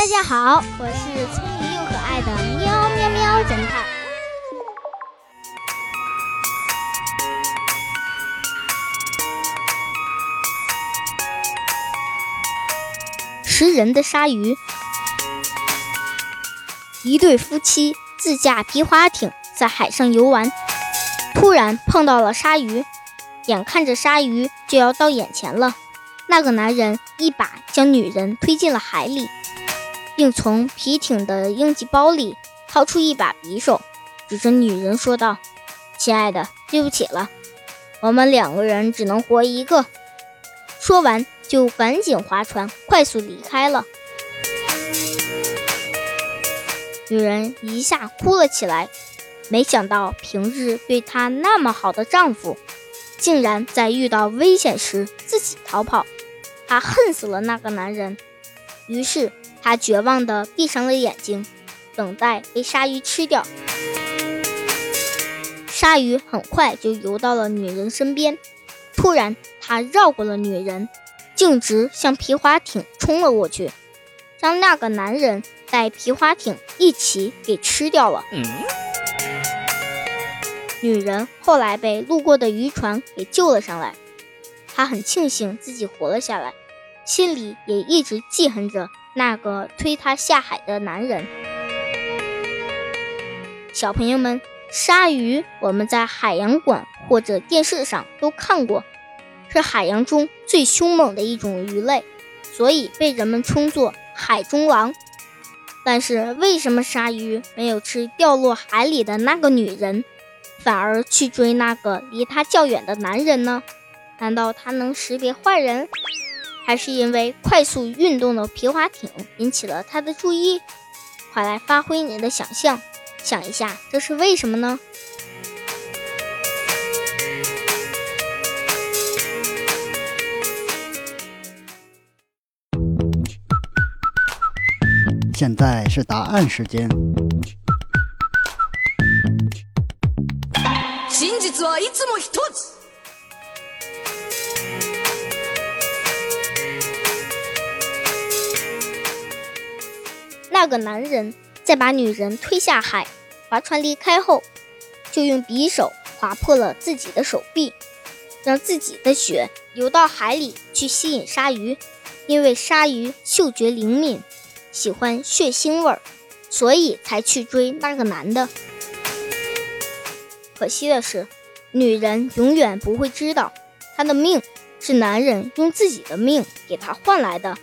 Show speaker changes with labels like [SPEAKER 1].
[SPEAKER 1] 大家好，我是聪明又可爱的喵喵喵侦探。食人的鲨鱼。一对夫妻自驾皮划艇在海上游玩，突然碰到了鲨鱼，眼看着鲨鱼就要到眼前了，那个男人一把将女人推进了海里。并从皮艇的应急包里掏出一把匕首，指着女人说道：“亲爱的，对不起了，我们两个人只能活一个。”说完，就赶紧划船快速离开了。女人一下哭了起来，没想到平日对她那么好的丈夫，竟然在遇到危险时自己逃跑，她恨死了那个男人。于是。他绝望地闭上了眼睛，等待被鲨鱼吃掉。鲨鱼很快就游到了女人身边，突然，它绕过了女人，径直向皮划艇冲了过去，将那个男人带皮划艇一起给吃掉了。女人后来被路过的渔船给救了上来，她很庆幸自己活了下来，心里也一直记恨着。那个推他下海的男人，小朋友们，鲨鱼我们在海洋馆或者电视上都看过，是海洋中最凶猛的一种鱼类，所以被人们称作海中狼。但是为什么鲨鱼没有吃掉落海里的那个女人，反而去追那个离它较远的男人呢？难道它能识别坏人？还是因为快速运动的皮划艇引起了他的注意。快来发挥你的想象，想一下这是为什么呢？
[SPEAKER 2] 现在是答案时间。真実はいつも一つ。
[SPEAKER 1] 那个男人在把女人推下海，划船离开后，就用匕首划破了自己的手臂，让自己的血流到海里去吸引鲨鱼。因为鲨鱼嗅觉灵敏，喜欢血腥味儿，所以才去追那个男的。可惜的是，女人永远不会知道，她的命是男人用自己的命给她换来的。